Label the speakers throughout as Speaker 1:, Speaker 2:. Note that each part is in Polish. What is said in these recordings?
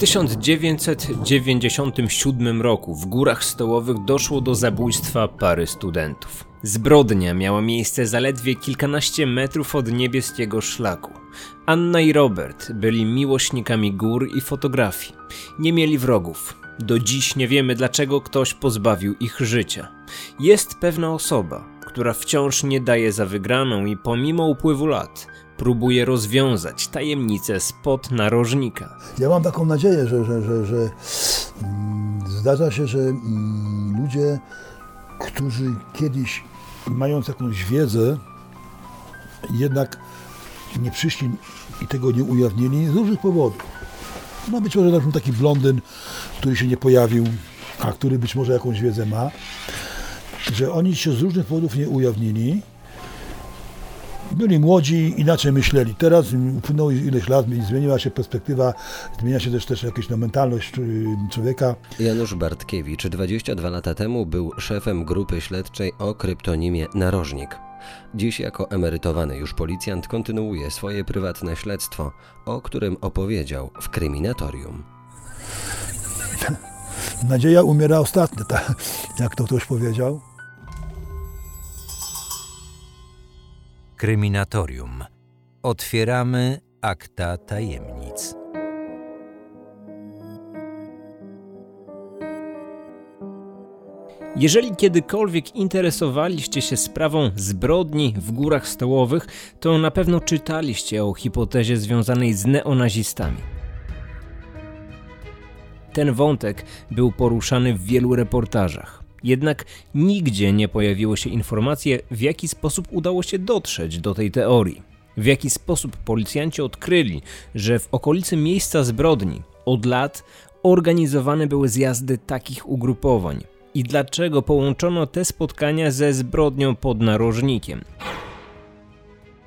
Speaker 1: 1997 roku w Górach Stołowych doszło do zabójstwa pary studentów. Zbrodnia miała miejsce zaledwie kilkanaście metrów od niebieskiego szlaku. Anna i Robert byli miłośnikami gór i fotografii. Nie mieli wrogów. Do dziś nie wiemy, dlaczego ktoś pozbawił ich życia. Jest pewna osoba, która wciąż nie daje za wygraną i pomimo upływu lat próbuje rozwiązać tajemnicę spod narożnika.
Speaker 2: Ja mam taką nadzieję, że, że, że, że mm, zdarza się, że mm, ludzie, którzy kiedyś mając jakąś wiedzę, jednak nie przyszli i tego nie ujawnili z różnych powodów. No być może na taki blondyn, który się nie pojawił, a który być może jakąś wiedzę ma, że oni się z różnych powodów nie ujawnili. Byli młodzi, inaczej myśleli. Teraz upłynęło ileś lat, zmieniła się perspektywa, zmienia się też, też jakaś no, mentalność y, człowieka.
Speaker 3: Janusz Bartkiewicz 22 lata temu był szefem grupy śledczej o kryptonimie Narożnik. Dziś jako emerytowany już policjant kontynuuje swoje prywatne śledztwo, o którym opowiedział w kryminatorium.
Speaker 2: Nadzieja umiera ostatnia, tak, jak to ktoś powiedział.
Speaker 4: Kryminatorium. Otwieramy akta tajemnic.
Speaker 1: Jeżeli kiedykolwiek interesowaliście się sprawą zbrodni w górach stołowych, to na pewno czytaliście o hipotezie związanej z neonazistami. Ten wątek był poruszany w wielu reportażach. Jednak nigdzie nie pojawiły się informacje, w jaki sposób udało się dotrzeć do tej teorii. W jaki sposób policjanci odkryli, że w okolicy miejsca zbrodni od lat organizowane były zjazdy takich ugrupowań i dlaczego połączono te spotkania ze zbrodnią pod narożnikiem.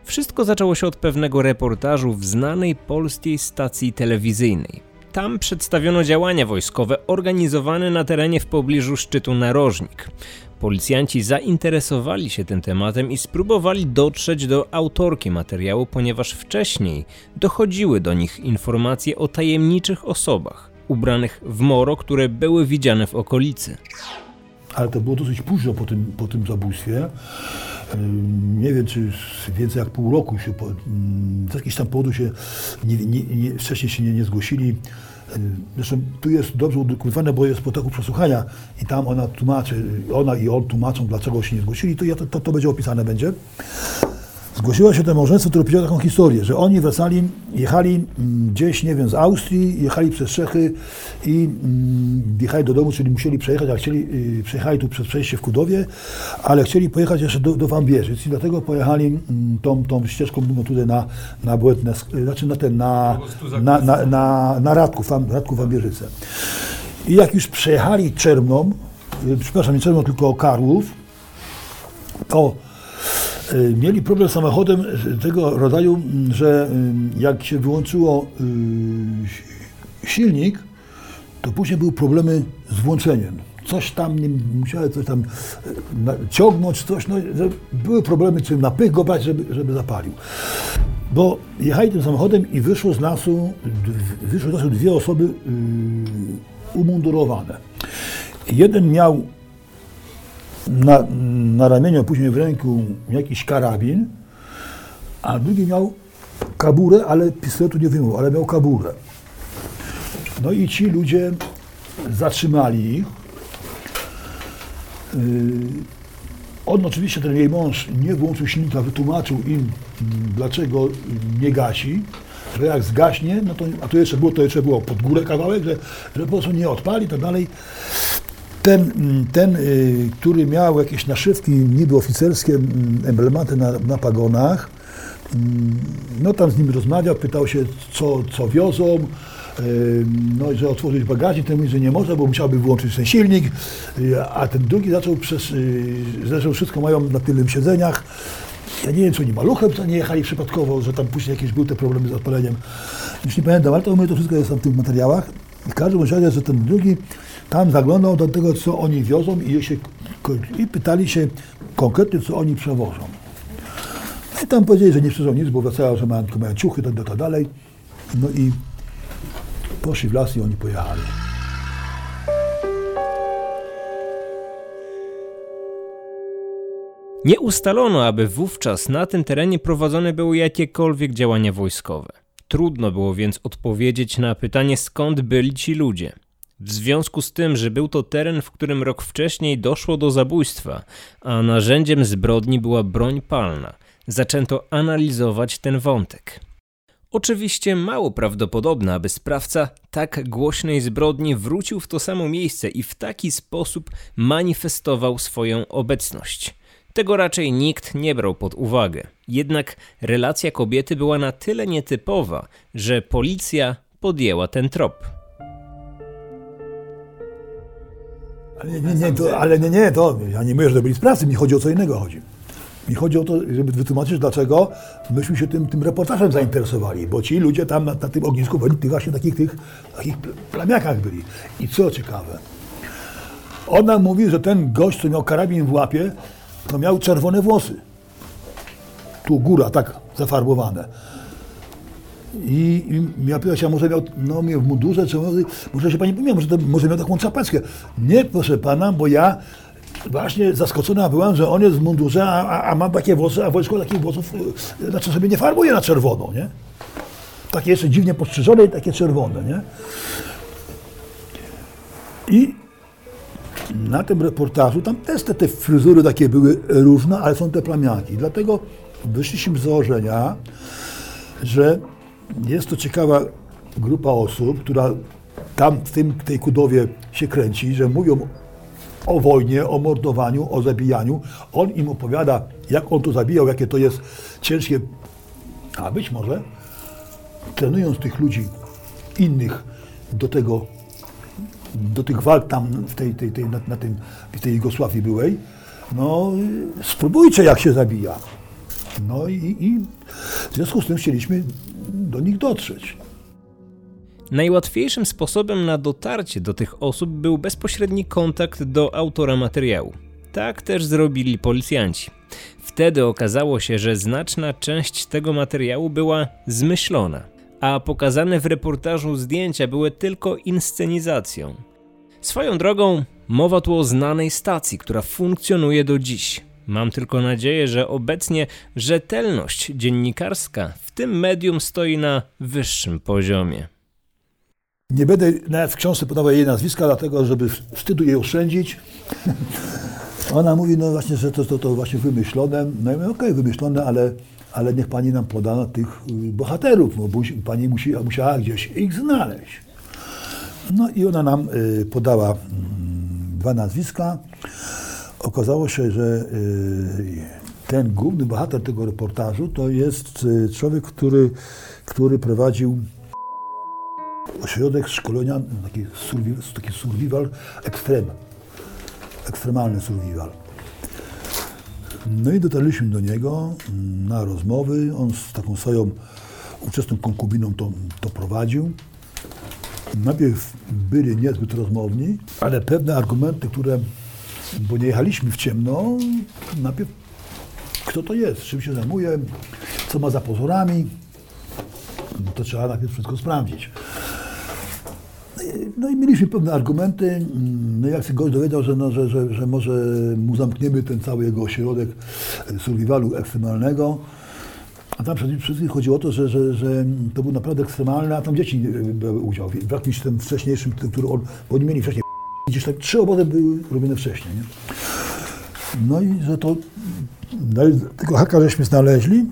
Speaker 1: Wszystko zaczęło się od pewnego reportażu w znanej polskiej stacji telewizyjnej. Tam przedstawiono działania wojskowe organizowane na terenie w pobliżu szczytu Narożnik. Policjanci zainteresowali się tym tematem i spróbowali dotrzeć do autorki materiału, ponieważ wcześniej dochodziły do nich informacje o tajemniczych osobach ubranych w moro, które były widziane w okolicy.
Speaker 2: Ale to było dosyć późno po tym, po tym zabójstwie. Nie wiem, czy więcej jak pół roku się, z jakichś tam powodów się nie, nie, nie, wcześniej się nie, nie zgłosili. Zresztą tu jest dobrze udokumentowane, bo jest protokół przesłuchania i tam ona tłumaczy, ona i on tłumaczą, dlaczego się nie zgłosili, to, to, to będzie opisane będzie. Zgłosiło się to małżeństwo, które powiedziało taką historię, że oni wracali, jechali mm, gdzieś, nie wiem, z Austrii, jechali przez Czechy i mm, jechali do domu, czyli musieli przejechać, ale chcieli, y, przejechali tu przez przejście w Kudowie, ale chcieli pojechać jeszcze do, do Wambierzyc i dlatego pojechali mm, tą, tą ścieżką no, tutaj na, na Błędne, znaczy na ten, na, na, na, na, na Radków, Radków Wambierzyce. I jak już przejechali Czermną, y, przepraszam, nie Czermną, tylko Karłów, to Y, mieli problem z samochodem tego rodzaju, że y, jak się wyłączyło y, silnik, to później były problemy z włączeniem. Coś tam nie musiały coś tam ciągnąć, coś, no, były problemy, czy napych go brać, żeby, żeby zapalił. Bo jechali tym samochodem i wyszło z lasu, wyszło z lasu dwie osoby umundurowane. Jeden miał na, na ramieniu, później w ręku jakiś karabin, a drugi miał kaburę, ale pistoletu nie wyjął, ale miał kaburę. No i ci ludzie zatrzymali ich. Yy, on oczywiście, ten jej mąż, nie włączył silnika, wytłumaczył im, dlaczego nie gasi, że jak zgaśnie, no to, a to jeszcze było, to jeszcze było pod górę kawałek, że, że po prostu nie odpali, tak dalej. Ten, ten, y, który miał jakieś naszywki niby oficerskie, mm, emblematy na, na pagonach, mm, no tam z nim rozmawiał, pytał się, co, co wiozą, y, no i że otworzyć bagażnik, ten mówi, że nie może, bo musiałby wyłączyć ten silnik, y, a ten drugi zaczął przez, zresztą wszystko mają na tylnym siedzeniach, ja nie wiem, czy oni maluchem, co nie jechali przypadkowo, że tam później jakieś były te problemy z odpaleniem. Już nie pamiętam, ale to, mówię, to wszystko jest tam w tych materiałach. W każdym razie, że ten drugi tam zaglądał do tego, co oni wiozą i, się, i pytali się konkretnie, co oni przewożą. No i tam powiedzieli, że nie przewożą nic, bo wracają, że mają tylko mają ciuchy, tak, tak dalej. No i Poszli w las i oni pojechali.
Speaker 1: Nie ustalono, aby wówczas na tym terenie prowadzone były jakiekolwiek działania wojskowe. Trudno było więc odpowiedzieć na pytanie, skąd byli ci ludzie. W związku z tym, że był to teren, w którym rok wcześniej doszło do zabójstwa, a narzędziem zbrodni była broń palna, zaczęto analizować ten wątek. Oczywiście mało prawdopodobne, aby sprawca tak głośnej zbrodni wrócił w to samo miejsce i w taki sposób manifestował swoją obecność. Tego raczej nikt nie brał pod uwagę. Jednak relacja kobiety była na tyle nietypowa, że policja podjęła ten trop.
Speaker 2: Nie, nie, nie, to, ale nie, nie, to ja nie mówię, że to byli sprawcy, mi chodzi o co innego chodzi. Mi chodzi o to, żeby wytłumaczyć, dlaczego myśmy się tym, tym reportażem zainteresowali, bo ci ludzie tam na, na tym ognisku byli tych właśnie takich, tych, takich pl- plamiakach byli. I co ciekawe, ona mówi, że ten gość, co miał karabin w łapie, to miał czerwone włosy. Tu góra, tak zafarbowane. I, i ja pytał się, może miał, no miał w mundurze, może, może się pani pomyliła, może, może miał taką czapeczkę. Nie, proszę pana, bo ja właśnie zaskoczona byłam, że on jest w mundurze, a, a, a ma takie włosy, a wojsko takich włosów, y, znaczy sobie nie farbuje na czerwono, nie? Takie jeszcze dziwnie postrzyżone i takie czerwone, nie? I na tym reportażu, tam też te, te fryzury takie były różne, ale są te plamiaki. Dlatego wyszliśmy z założenia, że jest to ciekawa grupa osób, która tam w tym, tej Kudowie się kręci, że mówią o wojnie, o mordowaniu, o zabijaniu. On im opowiada, jak on to zabijał, jakie to jest ciężkie. A być może trenując tych ludzi innych do tego, do tych walk tam w tej, tej, tej, na, na tym, w tej Jugosławii byłej, no spróbujcie jak się zabija. No i, i w związku z tym chcieliśmy do nich dotrzeć.
Speaker 1: Najłatwiejszym sposobem na dotarcie do tych osób był bezpośredni kontakt do autora materiału. Tak też zrobili policjanci. Wtedy okazało się, że znaczna część tego materiału była zmyślona, a pokazane w reportażu zdjęcia były tylko inscenizacją. Swoją drogą, mowa tu o znanej stacji, która funkcjonuje do dziś. Mam tylko nadzieję, że obecnie rzetelność dziennikarska w tym medium stoi na wyższym poziomie.
Speaker 2: Nie będę nawet w książce podawał jej nazwiska, dlatego żeby wstydu jej oszczędzić. Ona mówi, no właśnie, że to, to, to właśnie wymyślone. No ja mówię, okej, wymyślone, ale, ale niech pani nam poda tych y, bohaterów, bo musi- pani musi, musiała gdzieś ich znaleźć. No i ona nam y, podała mm, dwa nazwiska. Okazało się, że y, ten główny bohater tego reportażu to jest y, człowiek, który, który prowadził ośrodek szkolenia, taki, survi, taki survival ekstrem, ekstremalny survival. No i dotarliśmy do niego mm, na rozmowy. On z taką swoją ówczesną konkubiną to, to prowadził. Najpierw byli niezbyt rozmowni, ale pewne argumenty, które, bo nie jechaliśmy w ciemno, najpierw kto to jest, czym się zajmuje, co ma za pozorami, to trzeba najpierw wszystko sprawdzić. No i mieliśmy pewne argumenty. No jak się gość dowiedział, że, no, że, że, że może mu zamkniemy ten cały jego ośrodek survivalu ekstremalnego, a tam przede wszystkim chodziło o to, że, że, że to był naprawdę ekstremalny, a tam dzieci e, brały udział. W jakimś tym wcześniejszym, który on, bo oni mieli wcześniej, gdzieś tak trzy obozy były robione wcześniej. Nie? No i że to, tego haka żeśmy znaleźli,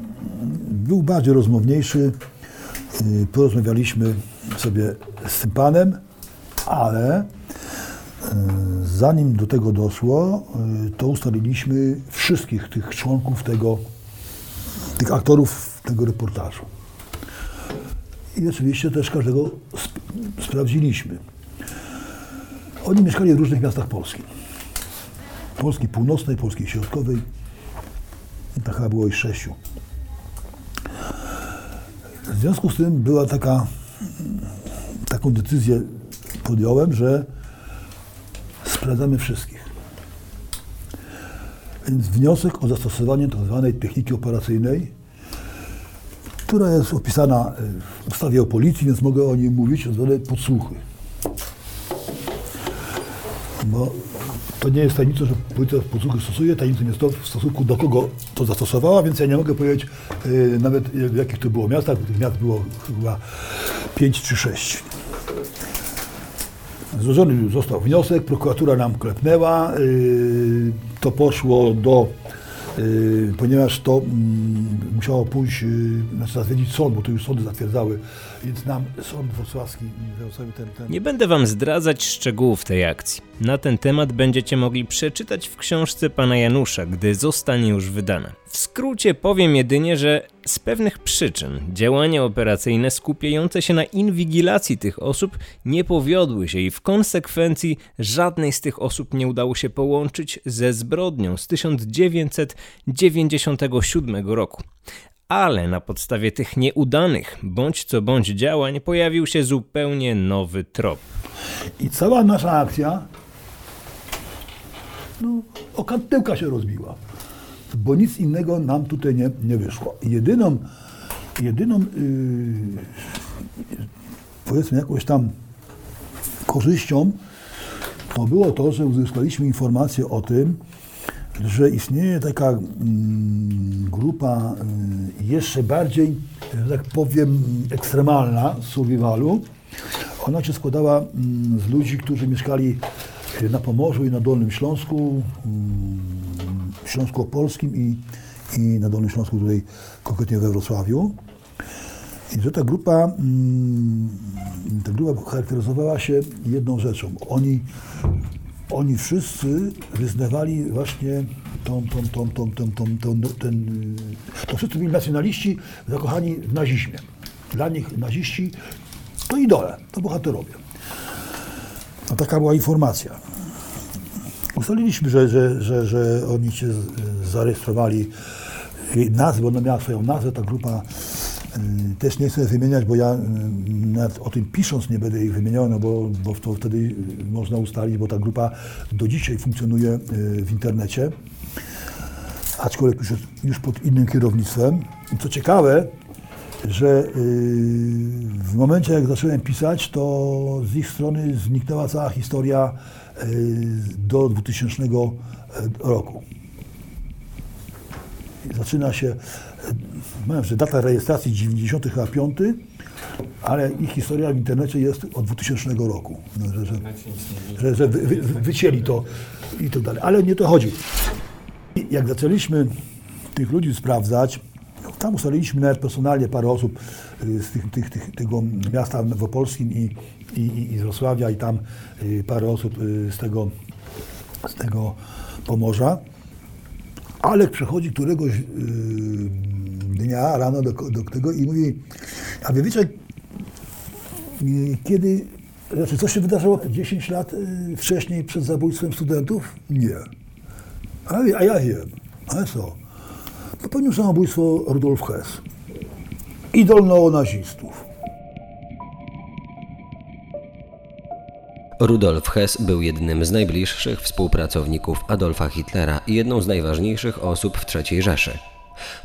Speaker 2: był bardziej rozmowniejszy, Yy, porozmawialiśmy sobie z tym panem, ale yy, zanim do tego doszło, yy, to ustaliliśmy wszystkich tych członków tego, tych aktorów tego reportażu. I oczywiście też każdego sp- sprawdziliśmy. Oni mieszkali w różnych miastach Polski. Polski Północnej, Polski Środkowej. I tak chyba było ich sześciu. W związku z tym była taka, taką decyzję podjąłem, że sprawdzamy wszystkich. Więc wniosek o zastosowanie tzw. techniki operacyjnej która jest opisana y, w ustawie o policji, więc mogę o niej mówić, zwane podsłuchy. Bo to nie jest tajemnicą, że policja podsłuchy stosuje, tajemnicą jest to w stosunku do kogo to zastosowała, więc ja nie mogę powiedzieć y, nawet w jakich to było miastach, bo tych miast było chyba 5 czy 6. Złożony został wniosek, prokuratura nam klepnęła, yy, to poszło do, yy, ponieważ to mm, musiało pójść, yy, znaczy zatwierdzić sąd, bo to już sądy zatwierdzały, więc nam sąd wrocławski ten, ten
Speaker 1: Nie będę wam zdradzać szczegółów tej akcji. Na ten temat będziecie mogli przeczytać w książce pana Janusza, gdy zostanie już wydana. W skrócie powiem jedynie, że z pewnych przyczyn działania operacyjne skupiające się na inwigilacji tych osób nie powiodły się i w konsekwencji żadnej z tych osób nie udało się połączyć ze zbrodnią z 1997 roku. Ale na podstawie tych nieudanych bądź co bądź działań pojawił się zupełnie nowy trop.
Speaker 2: I cała nasza akcja no, o się rozbiła. Bo nic innego nam tutaj nie, nie wyszło. Jedyną, jedyną yy, powiedzmy jakąś tam korzyścią to było to, że uzyskaliśmy informację o tym, że istnieje taka mm, grupa y, jeszcze bardziej, że tak powiem, ekstremalna survivalu. Ona się składała mm, z ludzi, którzy mieszkali na Pomorzu i na Dolnym Śląsku, mm, w Śląsku Opolskim i, i na Dolnym Śląsku tutaj konkretnie we Wrocławiu. I że ta grupa, mm, ta grupa charakteryzowała się jedną rzeczą. Oni, oni wszyscy wyznawali właśnie tą, tą, tą, tą, tą, tą, tą, ten, to wszyscy byli nacjonaliści zakochani w nazizmie. Dla nich naziści to idole, to bohaterowie. No taka była informacja. Ustaliliśmy, że, że, że, że oni się zarejestrowali nazwę, ona miała swoją nazwę, ta grupa y, też nie chcę wymieniać, bo ja y, nawet o tym pisząc nie będę ich wymieniał, no bo, bo to wtedy y, można ustalić, bo ta grupa do dzisiaj funkcjonuje w internecie, aczkolwiek już, już pod innym kierownictwem. Co ciekawe, że w momencie jak zacząłem pisać, to z ich strony zniknęła cała historia do 2000 roku. I Zaczyna się, y, powiem, że data rejestracji 95, ale ich historia w internecie jest od 2000 roku. No, że, że, że, że wy, wy, wycięli to i tak dalej. Ale nie to chodzi. Jak zaczęliśmy tych ludzi sprawdzać, tam ustaliliśmy nawet personalnie parę osób y, z tych, tych, tych, tego miasta w Opolskim i, i, i, z Wrocławia i tam y, parę osób y, z tego, z tego Pomorza. Alek przychodzi któregoś dnia rano do, do tego i mówi, a wy wiecie, kiedy, znaczy co się wydarzyło 10 lat wcześniej przed zabójstwem studentów? Nie. A, a ja wiem. Ale co? Popełnił samobójstwo Rudolf Hess. Idol neonazistów.
Speaker 3: Rudolf Hess był jednym z najbliższych współpracowników Adolfa Hitlera i jedną z najważniejszych osób w III Rzeszy.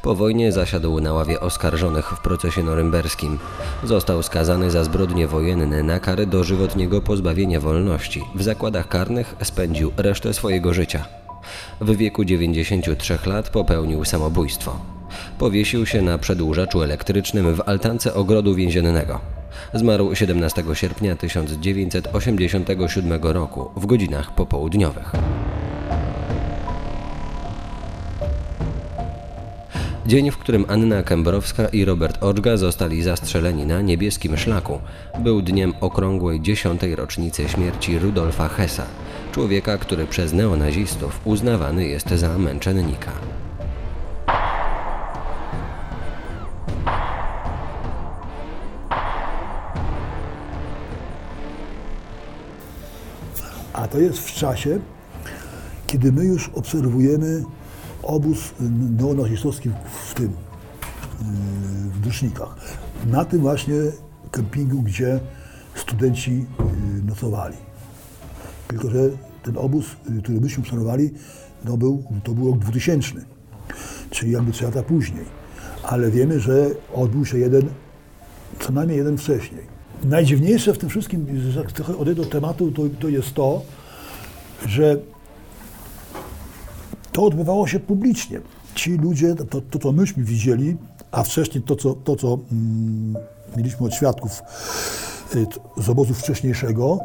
Speaker 3: Po wojnie zasiadł na ławie oskarżonych w procesie norymberskim. Został skazany za zbrodnie wojenne na karę dożywotniego pozbawienia wolności. W zakładach karnych spędził resztę swojego życia. W wieku 93 lat popełnił samobójstwo. Powiesił się na przedłużaczu elektrycznym w altance ogrodu więziennego. Zmarł 17 sierpnia 1987 roku w godzinach popołudniowych. Dzień, w którym Anna Kębrowska i Robert Oczga zostali zastrzeleni na niebieskim szlaku, był dniem okrągłej dziesiątej rocznicy śmierci Rudolfa Hessa, człowieka, który przez neonazistów uznawany jest za męczennika.
Speaker 2: A to jest w czasie, kiedy my już obserwujemy obóz neonazistowski w tym, y, w Dusznikach. Na tym właśnie kempingu, gdzie studenci y, nocowali. Tylko, że ten obóz, y, który myśmy obserwowali, no był, to był rok 2000, czyli jakby lata później. ale wiemy, że odbył się jeden, co najmniej jeden wcześniej. Najdziwniejsze w tym wszystkim, że trochę odejdę do tematu, to, to jest to, że to odbywało się publicznie. Ci ludzie, to, to co myśmy widzieli, a wcześniej to, co, to, co mm, mieliśmy od świadków y, z obozu wcześniejszego,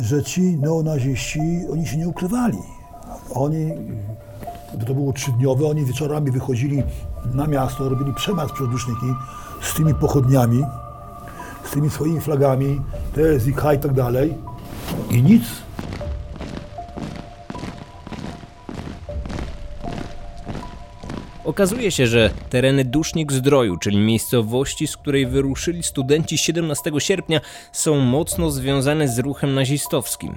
Speaker 2: że ci neonaziści, oni się nie ukrywali. Oni, y, to było trzydniowe, oni wieczorami wychodzili na miasto, robili przemaz przez Duszniki z tymi pochodniami, z tymi swoimi flagami, TSIK i tak dalej. I nic
Speaker 1: Okazuje się, że tereny Dusznik Zdroju, czyli miejscowości, z której wyruszyli studenci 17 sierpnia, są mocno związane z ruchem nazistowskim.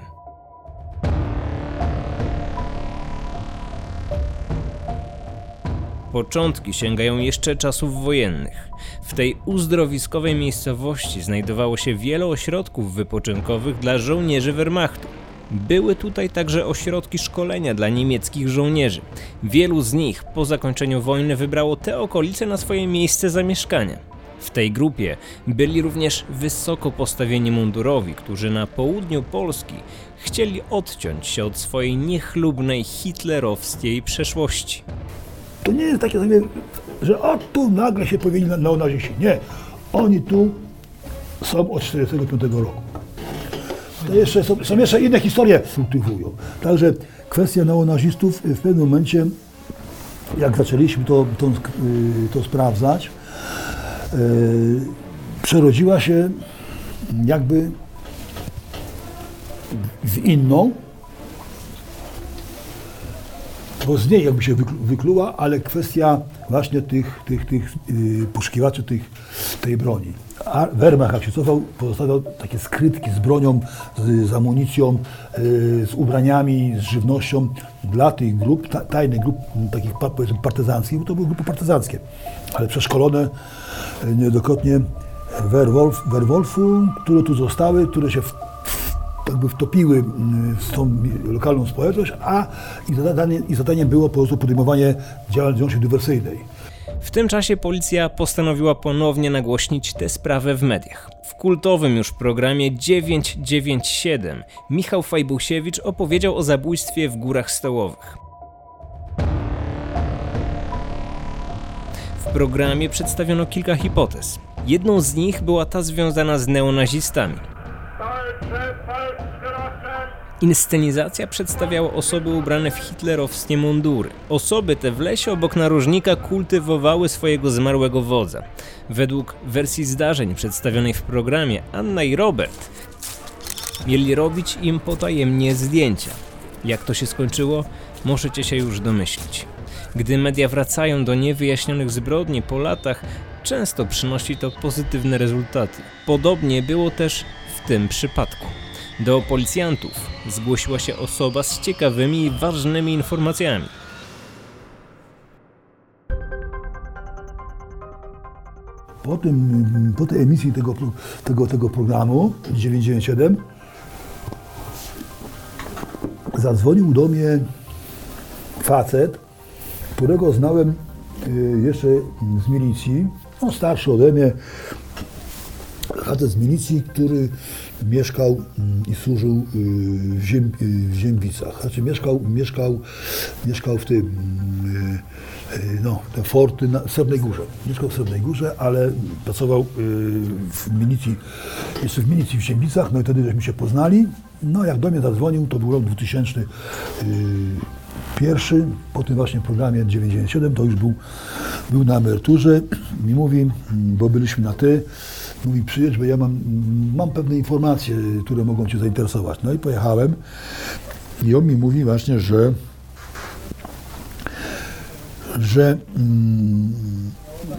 Speaker 1: Początki sięgają jeszcze czasów wojennych. W tej uzdrowiskowej miejscowości znajdowało się wiele ośrodków wypoczynkowych dla żołnierzy Wehrmachtu. Były tutaj także ośrodki szkolenia dla niemieckich żołnierzy. Wielu z nich po zakończeniu wojny wybrało te okolice na swoje miejsce zamieszkania. W tej grupie byli również wysoko postawieni mundurowi, którzy na południu Polski chcieli odciąć się od swojej niechlubnej hitlerowskiej przeszłości.
Speaker 2: To nie jest takie że o tu nagle się pojawili na- neonaziści. Nie. Oni tu są od 1945 roku. To jeszcze są, są jeszcze inne historie kultywują. Także kwestia neonazistów w pewnym momencie, jak zaczęliśmy to, to, y, to sprawdzać, y, przerodziła się jakby w inną, bo z niej jakby się wyklu- wykluła, ale kwestia właśnie tych, tych, tych yy, poszukiwaczy tych, tej broni. A Wehrmacht jak się cofał, pozostawiał takie skrytki z bronią, z, z amunicją, yy, z ubraniami, z żywnością dla tych grup, ta, tajnych grup takich powiedzmy partyzanckich, bo to były grupy partyzanckie, ale przeszkolone yy, niejednokrotnie Werwolf, Werwolfu, które tu zostały, które się jakby wtopiły mm, w tą lokalną społeczność, a ich zadaniem, ich zadaniem było po prostu podejmowanie działalności dywersyjnej.
Speaker 1: W tym czasie policja postanowiła ponownie nagłośnić tę sprawę w mediach. W kultowym już programie 997 Michał Fajbusiewicz opowiedział o zabójstwie w Górach Stołowych. W programie przedstawiono kilka hipotez. Jedną z nich była ta związana z neonazistami. Inscenizacja przedstawiała osoby ubrane w hitlerowskie mundury. Osoby te w lesie obok narożnika kultywowały swojego zmarłego wodza. Według wersji zdarzeń przedstawionej w programie Anna i Robert mieli robić im potajemnie zdjęcia. Jak to się skończyło, możecie się już domyślić. Gdy media wracają do niewyjaśnionych zbrodni po latach, często przynosi to pozytywne rezultaty. Podobnie było też w tym przypadku. Do policjantów zgłosiła się osoba z ciekawymi i ważnymi informacjami.
Speaker 2: Po, tym, po tej emisji tego, tego, tego programu 997 zadzwonił do mnie facet, którego znałem y, jeszcze z milicji, no starszy ode mnie, facet z milicji, który mieszkał mm, i służył y, w, Ziem, y, w Ziębicach. Znaczy mieszkał, mieszkał, mieszkał w tym, y, no, te forty na Srebrnej Górze. Mieszkał w Srebrnej Górze, ale pracował w milicji, jeszcze w milicji w Ziębicach, no i wtedy żeśmy się poznali. No jak do mnie zadzwonił, to był rok 2000 y, pierwszy, po tym właśnie programie 997, to już był, był na emeryturze i mówi, bo byliśmy na ty, mówi przyjedź, bo ja mam, mam pewne informacje, które mogą Cię zainteresować. No i pojechałem i on mi mówi właśnie, że że mm,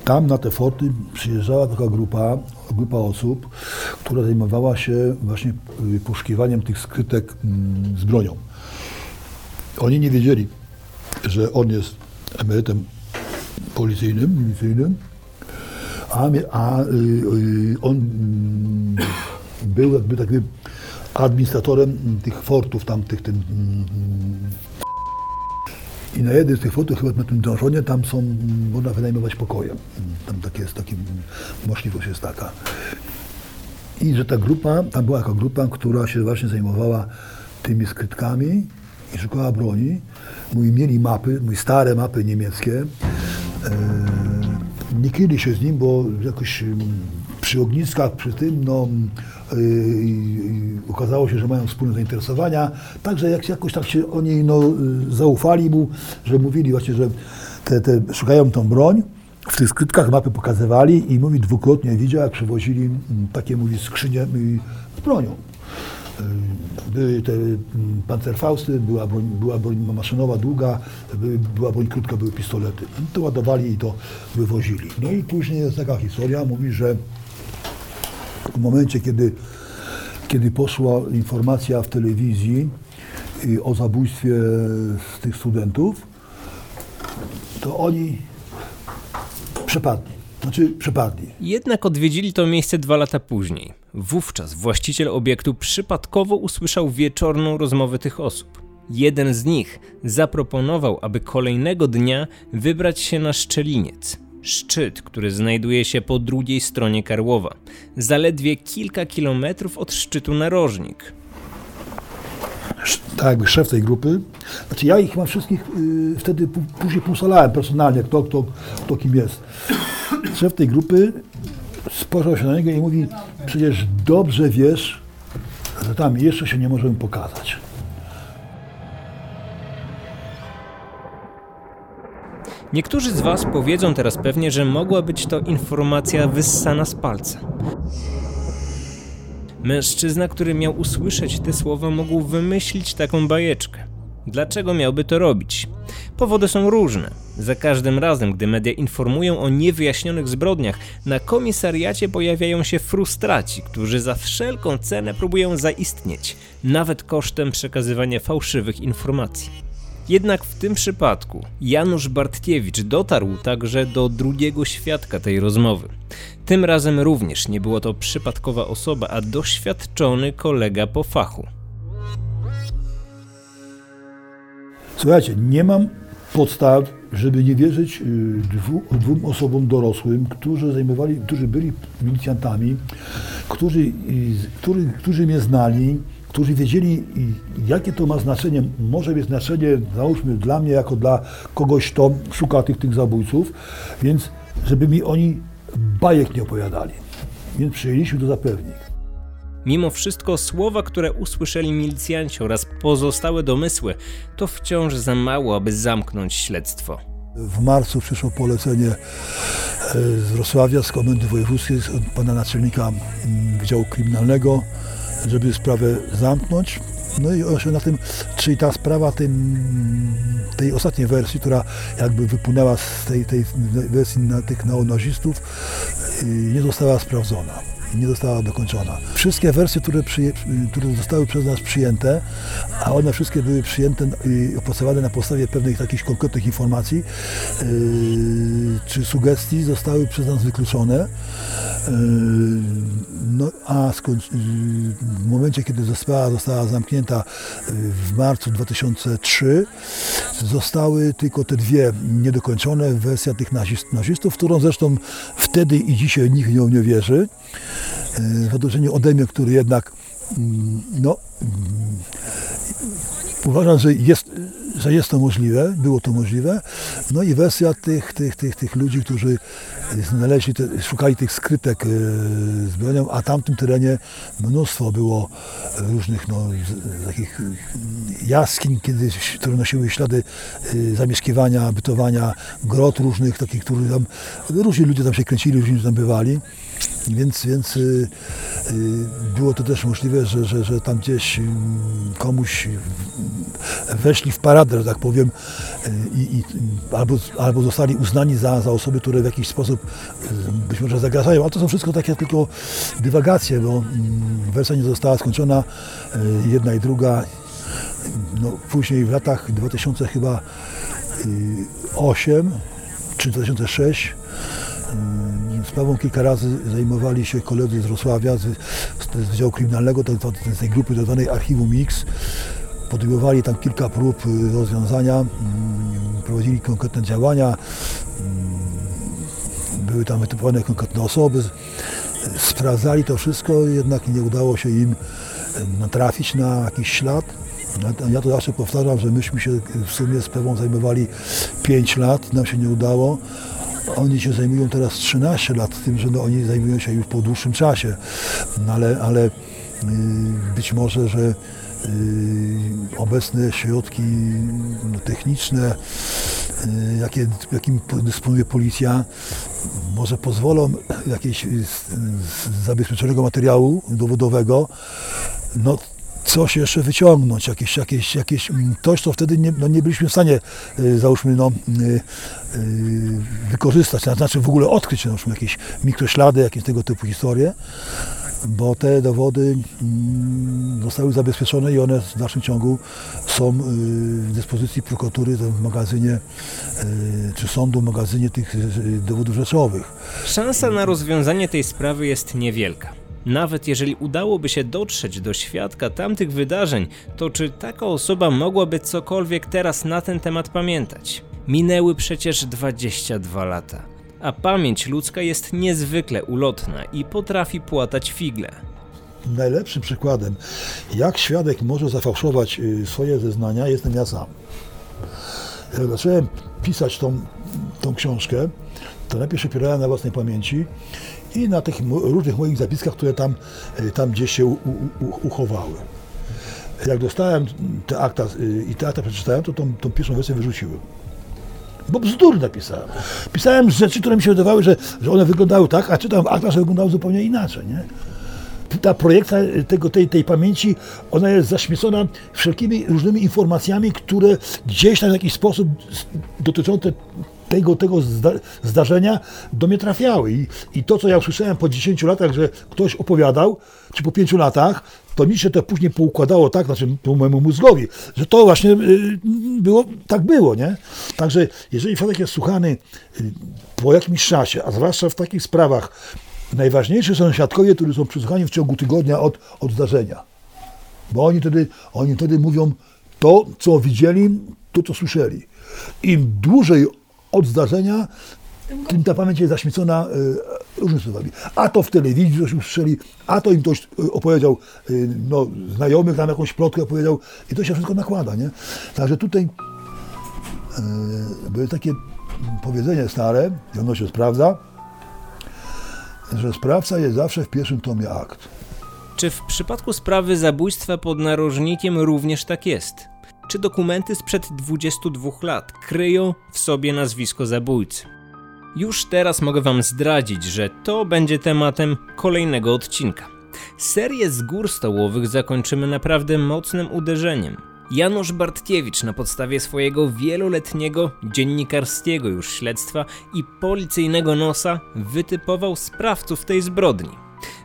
Speaker 2: tam na te forty przyjeżdżała taka grupa, grupa osób, która zajmowała się właśnie poszukiwaniem tych skrytek mm, z bronią. Oni nie wiedzieli, że on jest emerytem policyjnym, milicyjnym, a, a y, y, on mm, był jakby takim administratorem tych fortów tam, tych, tym, mm, I na jednym z tych fotów, chyba na tym dążonie, tam są, można wynajmować pokoje. Tam takie jest, taki, możliwość jest taka. I że ta grupa, tam była jaka grupa, która się właśnie zajmowała tymi skrytkami i szukała broni. Mój, mieli mapy, mój stare mapy niemieckie. E, nie się z nim, bo jakoś mm, przy ogniskach, przy tym, no, y, y, okazało się, że mają wspólne zainteresowania. Także jak, jakoś tak się oni no, y, zaufali mu, że mówili właśnie, że te, te, szukają tą broń. W tych skrytkach mapy pokazywali i mówi dwukrotnie widział, jak przywozili mm, takie, mówi, skrzynie y, z bronią. Y, Były te mm, pancerfausty, była broń, była broń maszynowa długa, by, była broń krótka, były pistolety. I to ładowali i to wywozili. No i później jest taka historia, mówi, że w momencie, kiedy, kiedy poszła informacja w telewizji y, o zabójstwie tych studentów, to oni przepadli. Znaczy przepadli.
Speaker 1: Jednak odwiedzili to miejsce dwa lata później. Wówczas właściciel obiektu przypadkowo usłyszał wieczorną rozmowę tych osób. Jeden z nich zaproponował, aby kolejnego dnia wybrać się na Szczeliniec. Szczyt, który znajduje się po drugiej stronie Karłowa, zaledwie kilka kilometrów od szczytu narożnik.
Speaker 2: tak jakby szef tej grupy. Znaczy ja ich chyba wszystkich y, wtedy później półsalałem personalnie, kto, kto, kto kim jest. Szef tej grupy spojrzał się na niego i mówi, przecież dobrze wiesz, że tam jeszcze się nie możemy pokazać.
Speaker 1: Niektórzy z Was powiedzą teraz pewnie, że mogła być to informacja wyssana z palca. Mężczyzna, który miał usłyszeć te słowa, mógł wymyślić taką bajeczkę. Dlaczego miałby to robić? Powody są różne. Za każdym razem, gdy media informują o niewyjaśnionych zbrodniach, na komisariacie pojawiają się frustraci, którzy za wszelką cenę próbują zaistnieć, nawet kosztem przekazywania fałszywych informacji. Jednak w tym przypadku Janusz Bartkiewicz dotarł także do drugiego świadka tej rozmowy. Tym razem również nie było to przypadkowa osoba, a doświadczony kolega po fachu.
Speaker 2: Słuchajcie, nie mam podstaw, żeby nie wierzyć y, dwu, dwóm osobom dorosłym, którzy zajmowali, którzy byli milicjantami, którzy, y, którzy, mnie znali, którzy wiedzieli, jakie to ma znaczenie. Może mieć znaczenie, załóżmy, dla mnie, jako dla kogoś, kto szuka tych, tych zabójców, więc żeby mi oni bajek nie opowiadali. Więc przyjęliśmy to za pewnik.
Speaker 1: Mimo wszystko słowa, które usłyszeli milicjanci oraz pozostałe domysły, to wciąż za mało, aby zamknąć śledztwo.
Speaker 2: W marcu przyszło polecenie e, z Wrocławia, z Komendy Wojewódzkiej, od pana naczelnika Wydziału Kryminalnego, żeby sprawę zamknąć. No i właśnie na tym, czyli ta sprawa tej ostatniej wersji, która jakby wypłynęła z tej, tej wersji na tych neonazistów, y, nie została sprawdzona. Nie została dokończona. Wszystkie wersje, które, przyje, które zostały przez nas przyjęte, a one wszystkie były przyjęte i opracowane na podstawie pewnych takich konkretnych informacji yy, czy sugestii, zostały przez nas wykluczone. Yy, no a skończ, yy, w momencie, kiedy sprawa została zamknięta yy, w marcu 2003, zostały tylko te dwie niedokończone, wersja tych nazist, nazistów, w którą zresztą wtedy i dzisiaj nikt nią nie wierzy. W odróżnieniu ode mnie, który jednak mm, no, mm, uważam, że jest, że jest to możliwe, było to możliwe. No i wersja tych, tych, tych, tych ludzi, którzy znaleźli, te, szukali tych skrytek e, z bronią, a tamtym terenie mnóstwo było różnych no, takich jaskiń, kiedyś, które nosiły ślady e, zamieszkiwania, bytowania, grot różnych, takich, które tam, różni ludzie tam się kręcili, różni tam bywali. Więc, więc y, y, było to też możliwe, że, że, że tam gdzieś y, komuś weszli w paradę, że tak powiem, albo, albo zostali uznani za, za osoby, które w jakiś sposób być może zagrażają. Ale to są wszystko takie tylko dywagacje, bo mm, wersja nie została skończona, jedna i druga. No, później w latach 2000 chyba y, 8 czy 2006 Mm, Sprawą kilka razy zajmowali się koledzy z Wrocławia, z, z Wydziału Kryminalnego, to- z tej grupy tzw. Archiwum Mix. Podejmowali tam kilka prób y, rozwiązania. Mm, prowadzili konkretne działania, mm, były tam wytypowane konkretne osoby, z- sprawdzali to wszystko, jednak nie udało się im e, natrafić na jakiś ślad. Ja- Ja to zawsze powtarzam, że myśmy się w sumie z Pewą zajmowali 5 lat, nam się nie udało. Oni się zajmują teraz 13 lat, tym, że no, oni zajmują się już po dłuższym czasie. No, ale, ale y, być może, że y, obecne środki no, techniczne, y, jakie, jakim dysponuje policja, może pozwolą z zabezpieczonego materiału dowodowego, no coś jeszcze wyciągnąć, jakieś, jakieś, jakieś mm, coś, co wtedy nie, no, nie byliśmy w stanie, y, załóżmy, no, y, y, wykorzystać, znaczy w ogóle odkryć załóżmy, jakieś mikroślady, jakieś tego typu historie, bo te dowody mm, zostały zabezpieczone i one w dalszym ciągu są w dyspozycji prokuratury w magazynie, czy sądu w magazynie tych dowodów rzeczowych.
Speaker 1: Szansa na rozwiązanie tej sprawy jest niewielka. Nawet jeżeli udałoby się dotrzeć do świadka tamtych wydarzeń, to czy taka osoba mogłaby cokolwiek teraz na ten temat pamiętać? Minęły przecież 22 lata, a pamięć ludzka jest niezwykle ulotna i potrafi płatać figle.
Speaker 2: Najlepszym przykładem, jak świadek może zafałszować y, swoje zeznania, jestem ja sam. Jak zacząłem pisać tą, tą książkę, to najpierw się opierałem na własnej pamięci i na tych różnych moich zapiskach, które tam, y, tam gdzieś się u, u, uchowały. Jak dostałem te akta y, i te akta przeczytałem, to tą, tą pierwszą wersję wyrzuciłem. Bo bzdur napisałem. Pisałem rzeczy, które mi się wydawały, że, że one wyglądały tak, a czytam w aktach, że wyglądały zupełnie inaczej. Nie? ta projekcja tego, tej, tej pamięci, ona jest zaśmiecona wszelkimi różnymi informacjami, które gdzieś tam w jakiś sposób dotyczące tego, tego zda, zdarzenia do mnie trafiały. I, I to, co ja usłyszałem po 10 latach, że ktoś opowiadał, czy po 5 latach, to mi się to później poukładało tak, znaczy po mojemu mózgowi, że to właśnie y, było, tak było, nie? Także jeżeli świadek jest słuchany y, po jakimś czasie, a zwłaszcza w takich sprawach, najważniejsi są świadkowie, którzy są przesłuchani w ciągu tygodnia od, od zdarzenia. Bo oni wtedy, oni wtedy mówią to, co widzieli, to, co słyszeli. Im dłużej od zdarzenia, tym ta pamięć jest zaśmiecona y, różnymi słowami. A to w telewizji coś usłyszeli, a to im ktoś y, opowiedział, y, no, znajomych nam jakąś plotkę opowiedział i to się wszystko nakłada, nie? Także tutaj były takie powiedzenie stare, i ono się sprawdza, że sprawca jest zawsze w pierwszym tomie akt.
Speaker 1: Czy w przypadku sprawy zabójstwa pod narożnikiem również tak jest? Czy dokumenty sprzed 22 lat kryją w sobie nazwisko zabójcy? Już teraz mogę Wam zdradzić, że to będzie tematem kolejnego odcinka. Serię z gór stołowych zakończymy naprawdę mocnym uderzeniem. Janusz Bartkiewicz na podstawie swojego wieloletniego dziennikarskiego już śledztwa i policyjnego nosa wytypował sprawców tej zbrodni.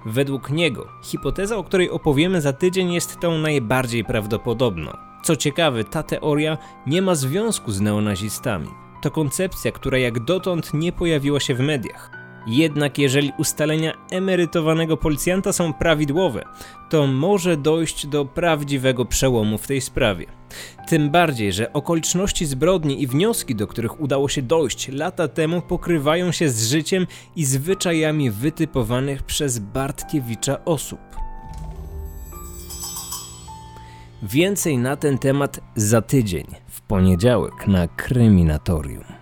Speaker 1: Według niego hipoteza, o której opowiemy za tydzień, jest tą najbardziej prawdopodobną. Co ciekawe, ta teoria nie ma związku z neonazistami. To koncepcja, która jak dotąd nie pojawiła się w mediach. Jednak jeżeli ustalenia emerytowanego policjanta są prawidłowe, to może dojść do prawdziwego przełomu w tej sprawie. Tym bardziej, że okoliczności zbrodni i wnioski, do których udało się dojść lata temu, pokrywają się z życiem i zwyczajami wytypowanych przez Bartkiewicza osób. Więcej na ten temat za tydzień, w poniedziałek na Kryminatorium.